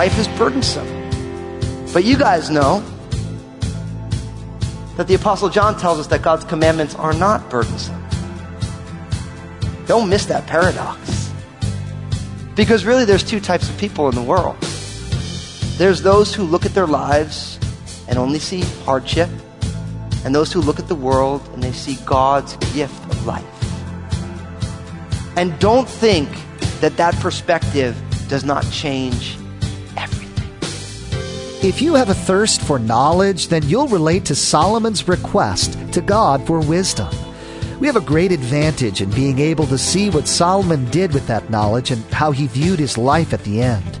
Life is burdensome. But you guys know that the Apostle John tells us that God's commandments are not burdensome. Don't miss that paradox. Because really, there's two types of people in the world there's those who look at their lives and only see hardship, and those who look at the world and they see God's gift of life. And don't think that that perspective does not change everything. If you have a thirst for knowledge, then you'll relate to Solomon's request to God for wisdom. We have a great advantage in being able to see what Solomon did with that knowledge and how he viewed his life at the end.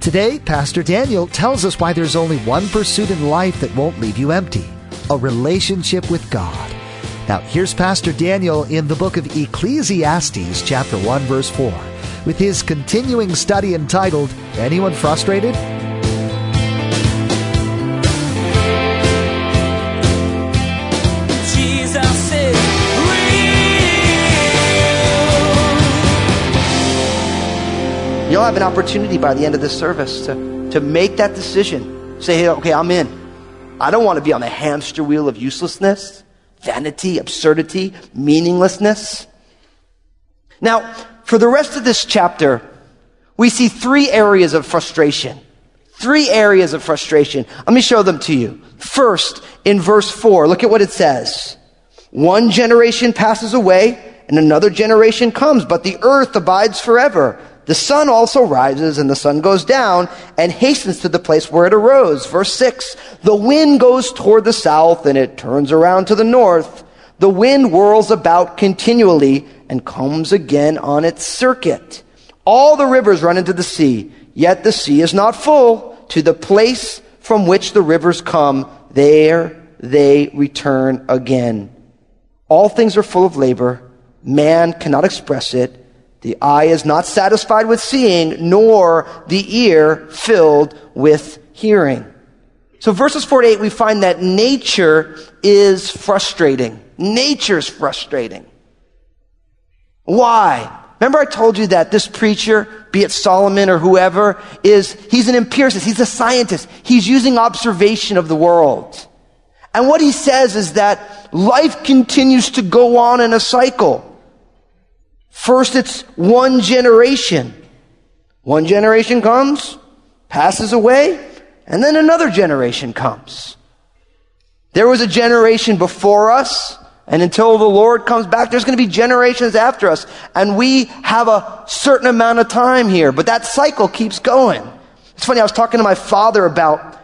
Today, Pastor Daniel tells us why there's only one pursuit in life that won't leave you empty a relationship with God. Now, here's Pastor Daniel in the book of Ecclesiastes, chapter 1, verse 4, with his continuing study entitled, Anyone Frustrated? You'll have an opportunity by the end of this service to, to make that decision. Say, hey, okay, I'm in. I don't want to be on the hamster wheel of uselessness, vanity, absurdity, meaninglessness. Now, for the rest of this chapter, we see three areas of frustration. Three areas of frustration. Let me show them to you. First, in verse 4, look at what it says. One generation passes away and another generation comes, but the earth abides forever. The sun also rises and the sun goes down and hastens to the place where it arose. Verse 6, the wind goes toward the south and it turns around to the north. The wind whirls about continually and comes again on its circuit. All the rivers run into the sea, yet the sea is not full. To the place from which the rivers come, there they return again. All things are full of labor. Man cannot express it. The eye is not satisfied with seeing, nor the ear filled with hearing. So verses 4 to 8, we find that nature is frustrating. Nature's frustrating. Why? Remember I told you that this preacher, be it Solomon or whoever, is, he's an empiricist. He's a scientist. He's using observation of the world. And what he says is that life continues to go on in a cycle. First, it's one generation. One generation comes, passes away, and then another generation comes. There was a generation before us, and until the Lord comes back, there's going to be generations after us. And we have a certain amount of time here, but that cycle keeps going. It's funny, I was talking to my father about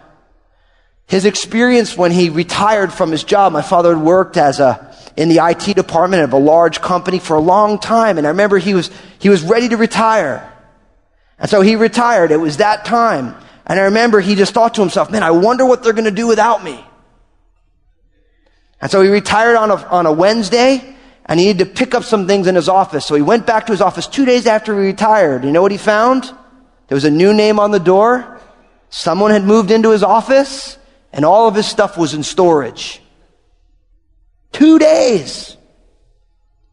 his experience when he retired from his job. My father had worked as a, in the IT department of a large company for a long time. And I remember he was, he was ready to retire. And so he retired. It was that time. And I remember he just thought to himself, man, I wonder what they're going to do without me. And so he retired on a, on a Wednesday and he needed to pick up some things in his office. So he went back to his office two days after he retired. You know what he found? There was a new name on the door. Someone had moved into his office and all of his stuff was in storage. Two days.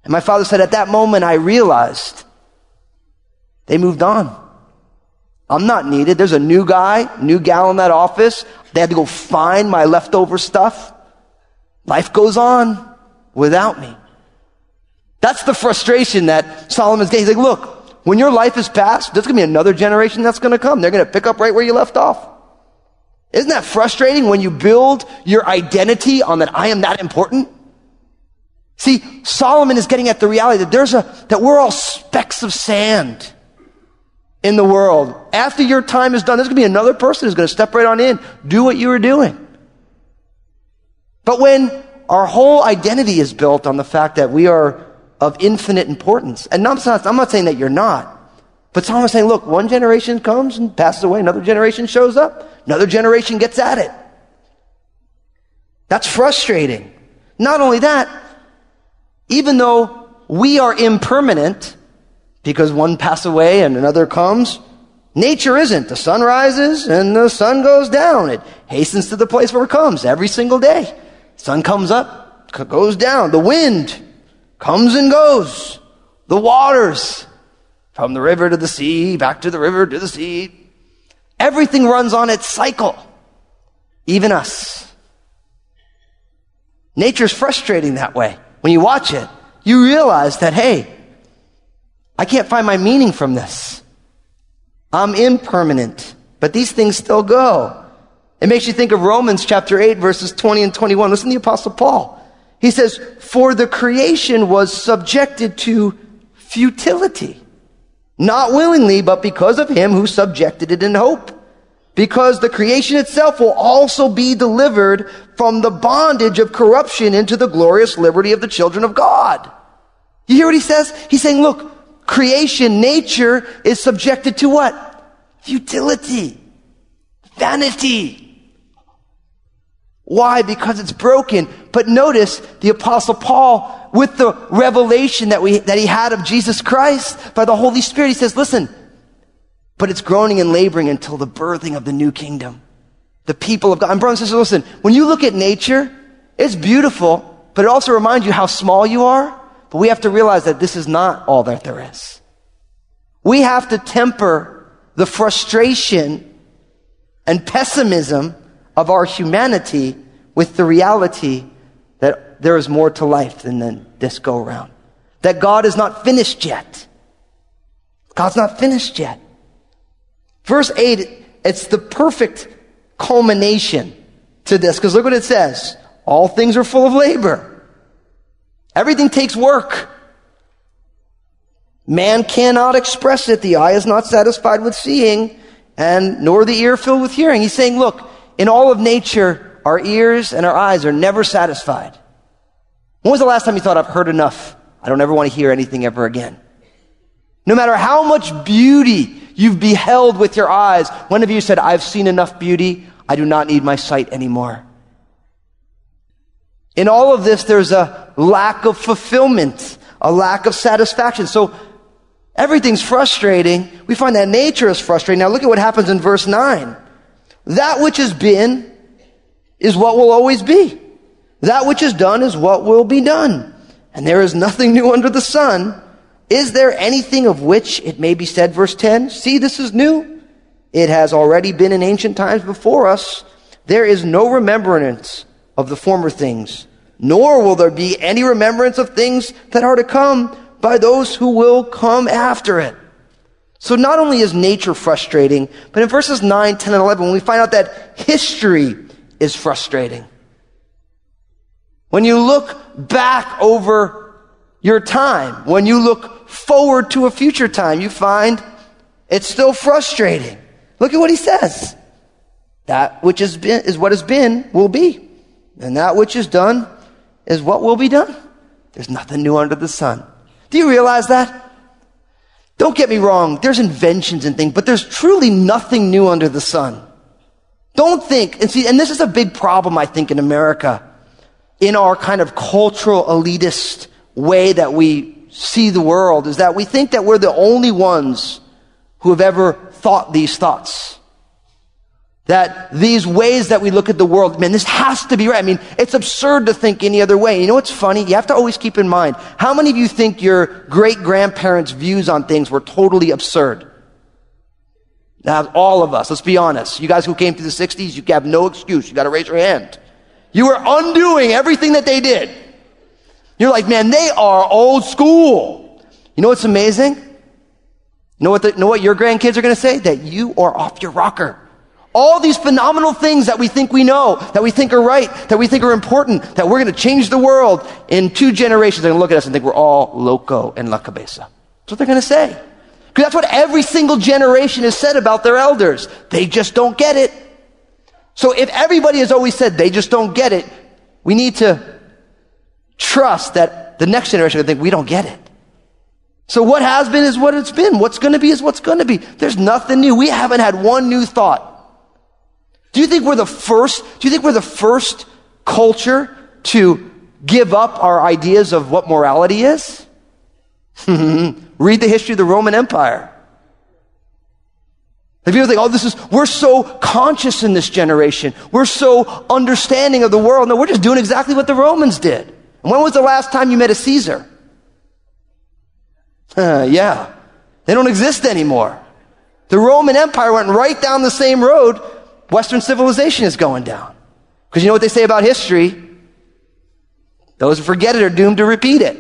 And my father said, at that moment, I realized they moved on. I'm not needed. There's a new guy, new gal in that office. They had to go find my leftover stuff. Life goes on without me. That's the frustration that Solomon's getting. He's like, look, when your life is past, there's going to be another generation that's going to come. They're going to pick up right where you left off. Isn't that frustrating when you build your identity on that I am that important? See, Solomon is getting at the reality that there's a, that we're all specks of sand in the world. After your time is done, there's going to be another person who's going to step right on in, do what you were doing. But when our whole identity is built on the fact that we are of infinite importance, and I'm not, I'm not saying that you're not, but Solomon's saying, look, one generation comes and passes away, another generation shows up, another generation gets at it. That's frustrating. Not only that, even though we are impermanent because one pass away and another comes, nature isn't. The sun rises and the sun goes down. It hastens to the place where it comes every single day. Sun comes up, goes down. The wind comes and goes. The waters from the river to the sea, back to the river to the sea. Everything runs on its cycle. Even us. Nature's frustrating that way. When you watch it, you realize that, hey, I can't find my meaning from this. I'm impermanent, but these things still go. It makes you think of Romans chapter 8 verses 20 and 21. Listen to the apostle Paul. He says, for the creation was subjected to futility. Not willingly, but because of him who subjected it in hope. Because the creation itself will also be delivered from the bondage of corruption into the glorious liberty of the children of God. You hear what he says? He's saying, look, creation, nature is subjected to what? Futility. Vanity. Why? Because it's broken. But notice the apostle Paul, with the revelation that we, that he had of Jesus Christ by the Holy Spirit, he says, listen, but it's groaning and laboring until the birthing of the new kingdom. The people of God. And brothers and sisters, listen, when you look at nature, it's beautiful, but it also reminds you how small you are. But we have to realize that this is not all that there is. We have to temper the frustration and pessimism of our humanity with the reality that there is more to life than this go around. That God is not finished yet. God's not finished yet. Verse 8, it's the perfect culmination to this, because look what it says. All things are full of labor. Everything takes work. Man cannot express it. The eye is not satisfied with seeing, and nor the ear filled with hearing. He's saying, look, in all of nature, our ears and our eyes are never satisfied. When was the last time you thought, I've heard enough? I don't ever want to hear anything ever again. No matter how much beauty you've beheld with your eyes, One of you said, I've seen enough beauty, I do not need my sight anymore? In all of this, there's a lack of fulfillment, a lack of satisfaction. So everything's frustrating. We find that nature is frustrating. Now look at what happens in verse 9. That which has been is what will always be. That which is done is what will be done. And there is nothing new under the sun. Is there anything of which it may be said, verse 10, see, this is new. It has already been in ancient times before us. There is no remembrance of the former things, nor will there be any remembrance of things that are to come by those who will come after it. So not only is nature frustrating, but in verses 9, 10, and 11, we find out that history is frustrating. When you look back over your time, when you look forward to a future time, you find it's still frustrating. Look at what he says. That which has been, is what has been will be. And that which is done is what will be done. There's nothing new under the sun. Do you realize that? Don't get me wrong, there's inventions and things, but there's truly nothing new under the sun. Don't think, and see, and this is a big problem, I think, in America, in our kind of cultural elitist way that we see the world, is that we think that we're the only ones who have ever thought these thoughts. That these ways that we look at the world, man, this has to be right. I mean, it's absurd to think any other way. You know what's funny? You have to always keep in mind, how many of you think your great grandparents' views on things were totally absurd? Now, all of us, let's be honest. You guys who came through the 60s, you have no excuse. You gotta raise your hand. You were undoing everything that they did. You're like, man, they are old school. You know what's amazing? You know what, the, know what your grandkids are gonna say? That you are off your rocker. All these phenomenal things that we think we know, that we think are right, that we think are important, that we're going to change the world in two generations. They're going to look at us and think we're all loco and la cabeza. That's what they're going to say. Because that's what every single generation has said about their elders. They just don't get it. So if everybody has always said they just don't get it, we need to trust that the next generation will think we don't get it. So what has been is what it's been. What's going to be is what's going to be. There's nothing new. We haven't had one new thought. Do you think we're the first, do you think we're the first culture to give up our ideas of what morality is? Read the history of the Roman Empire. If people think, oh, this is, we're so conscious in this generation. We're so understanding of the world. No, we're just doing exactly what the Romans did. And when was the last time you met a Caesar? Uh, yeah. They don't exist anymore. The Roman Empire went right down the same road Western civilization is going down. Because you know what they say about history? Those who forget it are doomed to repeat it.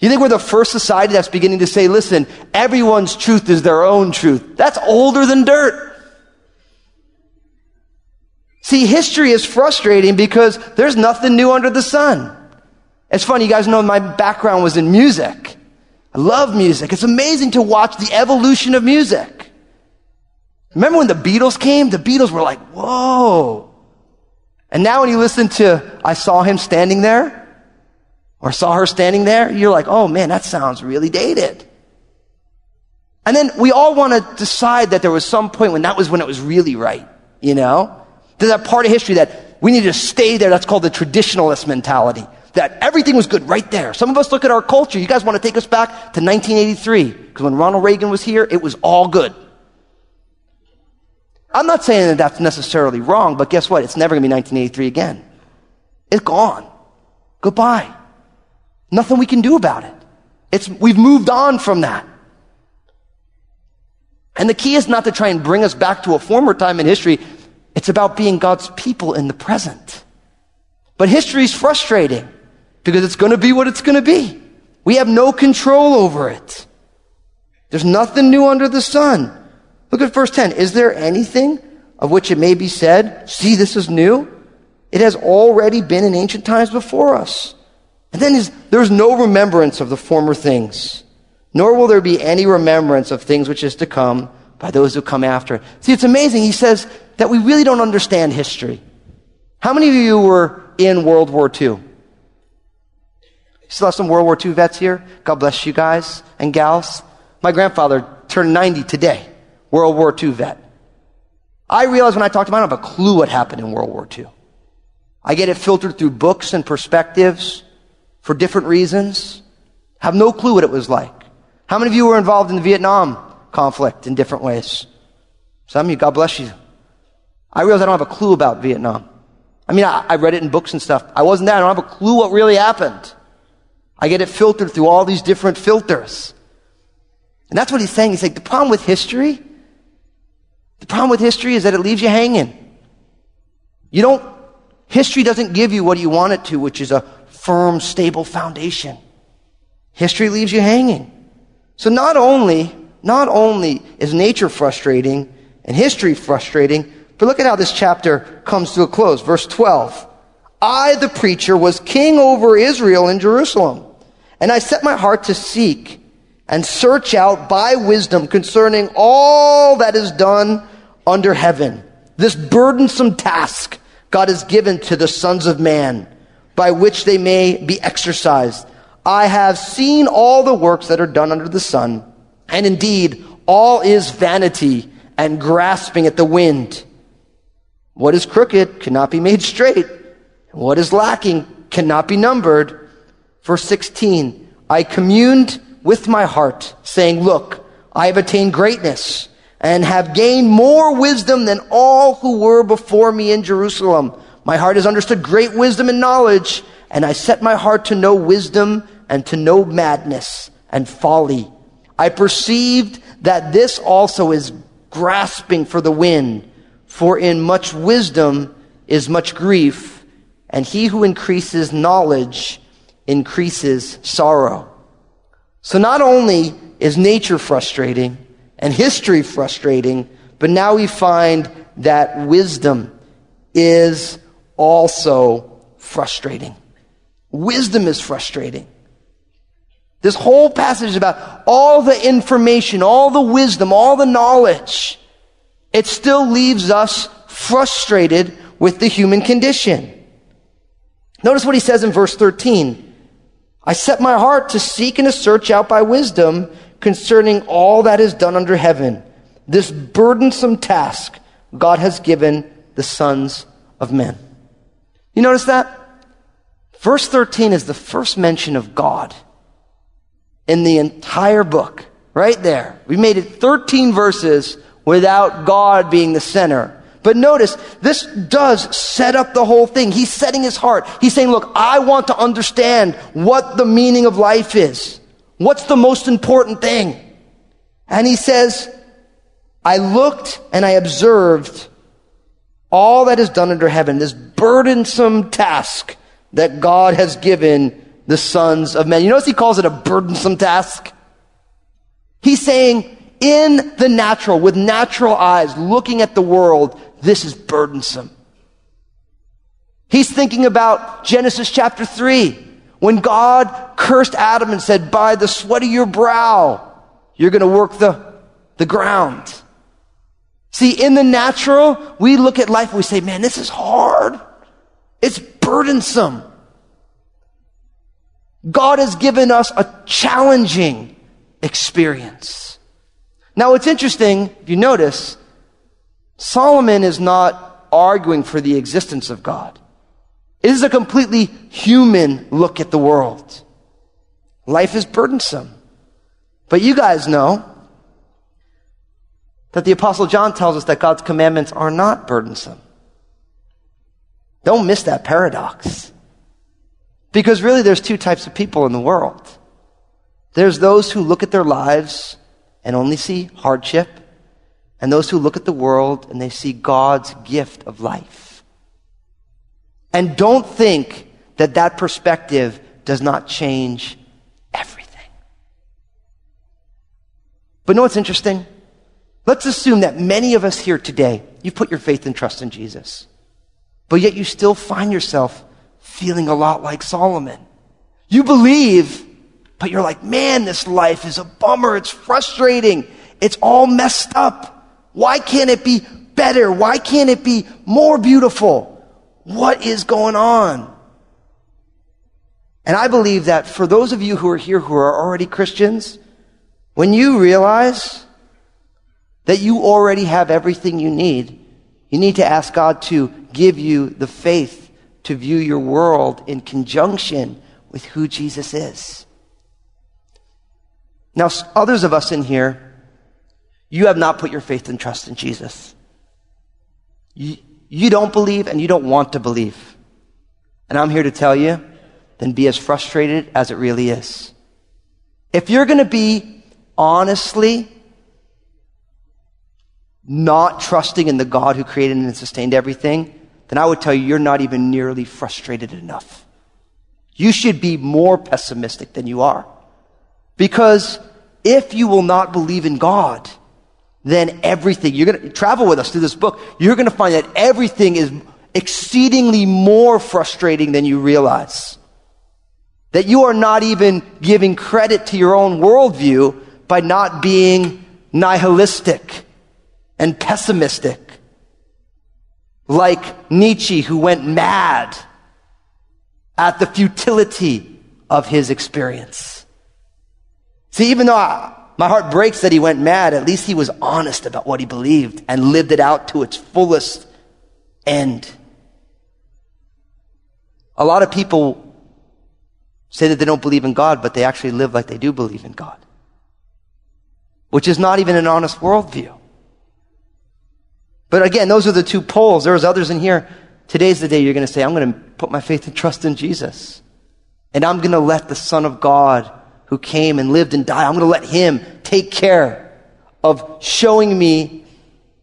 You think we're the first society that's beginning to say, listen, everyone's truth is their own truth? That's older than dirt. See, history is frustrating because there's nothing new under the sun. It's funny, you guys know my background was in music. I love music. It's amazing to watch the evolution of music. Remember when the Beatles came? The Beatles were like, whoa. And now when you listen to I Saw Him Standing There, or saw her standing there, you're like, oh man, that sounds really dated. And then we all want to decide that there was some point when that was when it was really right, you know? There's that part of history that we need to stay there. That's called the traditionalist mentality. That everything was good right there. Some of us look at our culture. You guys want to take us back to 1983. Because when Ronald Reagan was here, it was all good. I'm not saying that that's necessarily wrong, but guess what? It's never going to be 1983 again. It's gone. Goodbye. Nothing we can do about it. It's, we've moved on from that. And the key is not to try and bring us back to a former time in history. It's about being God's people in the present. But history is frustrating because it's going to be what it's going to be. We have no control over it. There's nothing new under the sun. Look at verse 10. Is there anything of which it may be said, see, this is new? It has already been in ancient times before us. And then there's no remembrance of the former things, nor will there be any remembrance of things which is to come by those who come after. It. See, it's amazing. He says that we really don't understand history. How many of you were in World War II? Still have some World War II vets here? God bless you guys and gals. My grandfather turned 90 today, World War II vet. I realize when I talk to him, I don't have a clue what happened in World War II. I get it filtered through books and perspectives for different reasons. Have no clue what it was like. How many of you were involved in Vietnam conflict in different ways? Some of you, God bless you. I realize I don't have a clue about Vietnam. I mean, I, I read it in books and stuff. I wasn't there. I don't have a clue what really happened. I get it filtered through all these different filters. And that's what he's saying. He's like, the problem with history, the problem with history is that it leaves you hanging. You don't, history doesn't give you what you want it to, which is a firm, stable foundation. History leaves you hanging. So not only, not only is nature frustrating and history frustrating, but look at how this chapter comes to a close. Verse 12. I, the preacher, was king over Israel in Jerusalem, and I set my heart to seek and search out by wisdom concerning all that is done under heaven. This burdensome task God has given to the sons of man by which they may be exercised. I have seen all the works that are done under the sun, and indeed, all is vanity and grasping at the wind. What is crooked cannot be made straight. What is lacking cannot be numbered. Verse 16, I communed with my heart, saying, Look, I have attained greatness and have gained more wisdom than all who were before me in Jerusalem. My heart has understood great wisdom and knowledge, and I set my heart to know wisdom and to know madness and folly. I perceived that this also is grasping for the wind, for in much wisdom is much grief, and he who increases knowledge increases sorrow. So not only is nature frustrating and history frustrating, but now we find that wisdom is also frustrating. Wisdom is frustrating. This whole passage is about all the information, all the wisdom, all the knowledge. It still leaves us frustrated with the human condition. Notice what he says in verse 13. I set my heart to seek and to search out by wisdom concerning all that is done under heaven. This burdensome task God has given the sons of men. You notice that? Verse 13 is the first mention of God in the entire book. Right there. We made it 13 verses without God being the center. But notice, this does set up the whole thing. He's setting his heart. He's saying, look, I want to understand what the meaning of life is. What's the most important thing? And he says, I looked and I observed all that is done under heaven, this burdensome task that God has given the sons of men. You notice he calls it a burdensome task? He's saying, in the natural, with natural eyes, looking at the world, this is burdensome. He's thinking about Genesis chapter 3, when God cursed Adam and said, By the sweat of your brow, you're going to work the, the ground. See, in the natural, we look at life and we say, Man, this is hard. It's burdensome. God has given us a challenging experience. Now, it's interesting, if you notice, Solomon is not arguing for the existence of God. It is a completely human look at the world. Life is burdensome. But you guys know that the Apostle John tells us that God's commandments are not burdensome. Don't miss that paradox. Because really, there's two types of people in the world. There's those who look at their lives and only see hardship, and those who look at the world and they see God's gift of life. And don't think that that perspective does not change everything. But know what's interesting? Let's assume that many of us here today, you've put your faith and trust in Jesus, but yet you still find yourself feeling a lot like Solomon. You believe, but you're like, man, this life is a bummer. It's frustrating. It's all messed up. Why can't it be better? Why can't it be more beautiful? What is going on? And I believe that for those of you who are here who are already Christians, when you realize that you already have everything you need, you need to ask God to give you the faith to view your world in conjunction with who Jesus is. Now, others of us in here, you have not put your faith and trust in Jesus. You, you don't believe and you don't want to believe. And I'm here to tell you, then be as frustrated as it really is. If you're going to be honestly not trusting in the God who created and sustained everything, then I would tell you you're not even nearly frustrated enough. You should be more pessimistic than you are. Because if you will not believe in God, then everything, you're going to travel with us through this book, you're going to find that everything is exceedingly more frustrating than you realize. That you are not even giving credit to your own worldview by not being nihilistic and pessimistic like Nietzsche, who went mad at the futility of his experience. See, even though I, my heart breaks that he went mad, at least he was honest about what he believed and lived it out to its fullest end. A lot of people say that they don't believe in God, but they actually live like they do believe in God, which is not even an honest worldview. But again, those are the two poles. There's others in here. Today's the day you're going to say, I'm going to put my faith and trust in Jesus. And I'm going to let the Son of God who came and lived and died, I'm going to let Him take care of showing me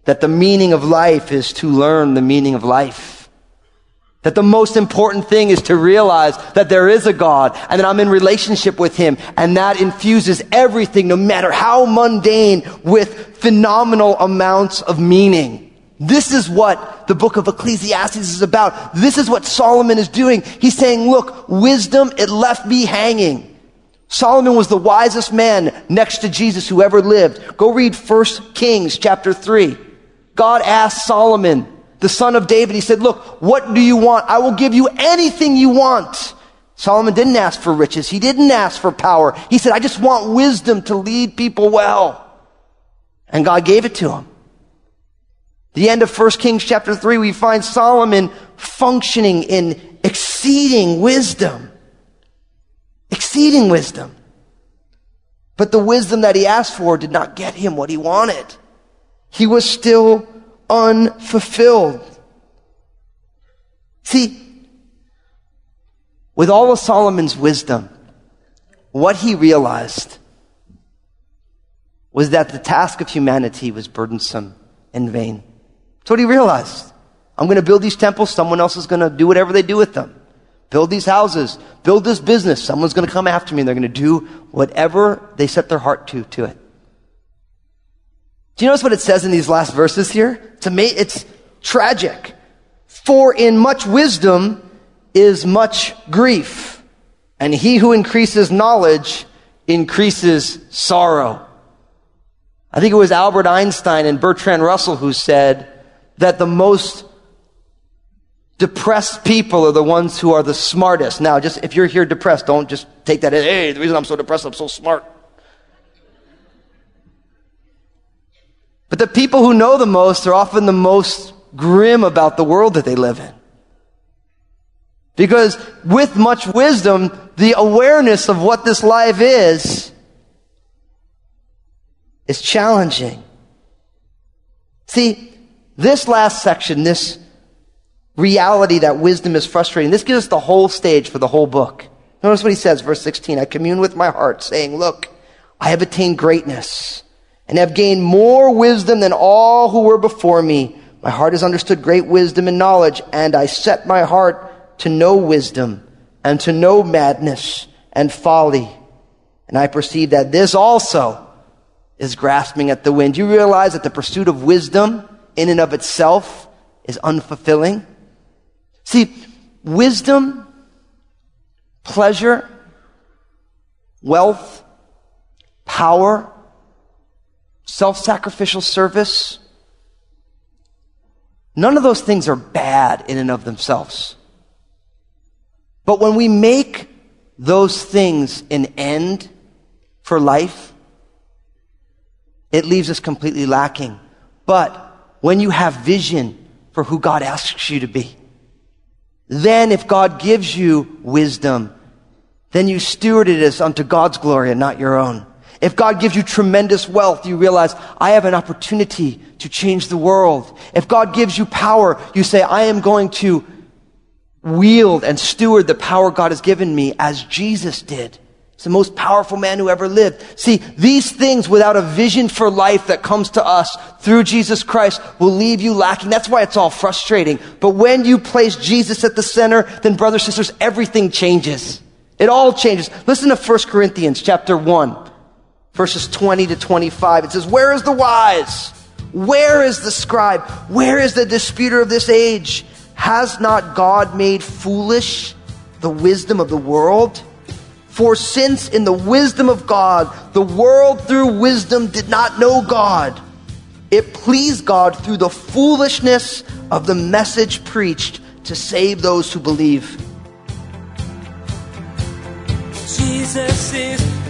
that the meaning of life is to learn the meaning of life. That the most important thing is to realize that there is a God and that I'm in relationship with Him and that infuses everything, no matter how mundane, with phenomenal amounts of meaning. This is what the book of Ecclesiastes is about. This is what Solomon is doing. He's saying, look, wisdom, it left me hanging. Solomon was the wisest man next to Jesus who ever lived. Go read 1 Kings chapter 3. God asked Solomon, the son of David, he said, look, what do you want? I will give you anything you want. Solomon didn't ask for riches. He didn't ask for power. He said, I just want wisdom to lead people well. And God gave it to him. The end of 1 Kings chapter 3, we find Solomon functioning in exceeding wisdom. Exceeding wisdom. But the wisdom that he asked for did not get him what he wanted. He was still unfulfilled. See, with all of Solomon's wisdom, what he realized was that the task of humanity was burdensome and vain. That's what he realized. I'm going to build these temples. Someone else is going to do whatever they do with them. Build these houses. Build this business. Someone's going to come after me and they're going to do whatever they set their heart to, to it. Do you notice what it says in these last verses here? To me, it's tragic. For in much wisdom is much grief, and he who increases knowledge increases sorrow. I think it was Albert Einstein and Bertrand Russell who said that the most depressed people are the ones who are the smartest. Now, just if you're here depressed, don't just take that as, hey, the reason I'm so depressed, I'm so smart. But the people who know the most are often the most grim about the world that they live in. Because with much wisdom, the awareness of what this life is, is challenging. See, this last section, this reality that wisdom is frustrating, this gives us the whole stage for the whole book. Notice what he says, verse 16. I commune with my heart, saying, Look, I have attained greatness and have gained more wisdom than all who were before me. My heart has understood great wisdom and knowledge, and I set my heart to know wisdom and to know madness and folly. And I perceive that this also is grasping at the wind. You realize that the pursuit of wisdom in and of itself is unfulfilling? See, wisdom, pleasure, wealth, power, self sacrificial service, none of those things are bad in and of themselves. But when we make those things an end for life, it leaves us completely lacking. But when you have vision for who God asks you to be, then if God gives you wisdom, then you steward it as unto God's glory and not your own. If God gives you tremendous wealth, you realize, I have an opportunity to change the world. If God gives you power, you say, I am going to wield and steward the power God has given me as Jesus did. The most powerful man who ever lived. See, these things without a vision for life that comes to us through Jesus Christ will leave you lacking. That's why it's all frustrating. But when you place Jesus at the center, then brothers, sisters, everything changes. It all changes. Listen to 1 Corinthians chapter 1, verses 20 to 25. It says, Where is the wise? Where is the scribe? Where is the disputer of this age? Has not God made foolish the wisdom of the world? For since in the wisdom of God, the world through wisdom did not know God, it pleased God through the foolishness of the message preached to save those who believe. Jesus is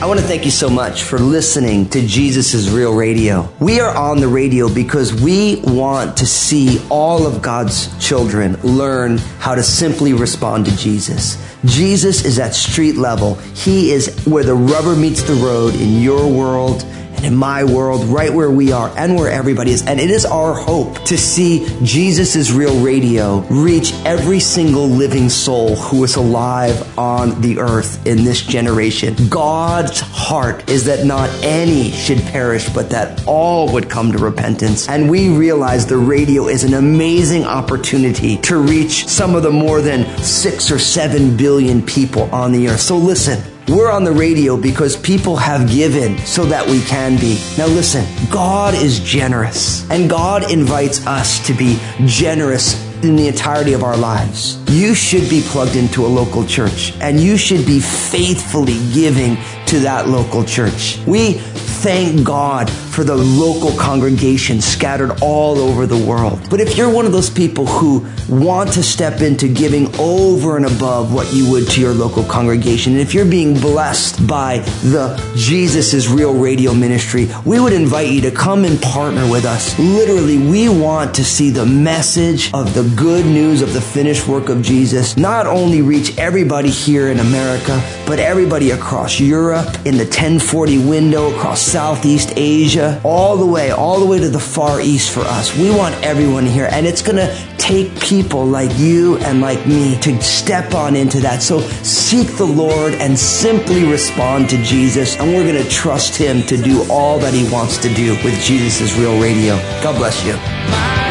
I want to thank you so much for listening to Jesus Real Radio. We are on the radio because we want to see all of God's children learn how to simply respond to Jesus. Jesus is at street level. He is where the rubber meets the road in your world in my world, right where we are and where everybody is. And it is our hope to see Jesus Real Radio reach every single living soul who is alive on the earth in this generation. God's heart is that not any should perish, but that all would come to repentance. And we realize the radio is an amazing opportunity to reach some of the more than six or seven billion people on the earth. So listen. We're on the radio because people have given so that we can be. Now listen, God is generous and God invites us to be generous in the entirety of our lives. You should be plugged into a local church and you should be faithfully giving to that local church. We thank God for the local congregation scattered all over the world. But if you're one of those people who want to step into giving over and above what you would to your local congregation, and if you're being blessed by the Jesus is Real radio ministry, we would invite you to come and partner with us. Literally, we want to see the message of the good news of the finished work of Jesus not only reach everybody here in America, but everybody across Europe, in the 1040 window, across Southeast Asia, all the way, all the way to the Far East for us. We want everyone here, and it's going to take people like you and like me to step on into that. So seek the Lord and simply respond to Jesus, and we're going to trust Him to do all that He wants to do with Jesus' Real Radio. God bless you.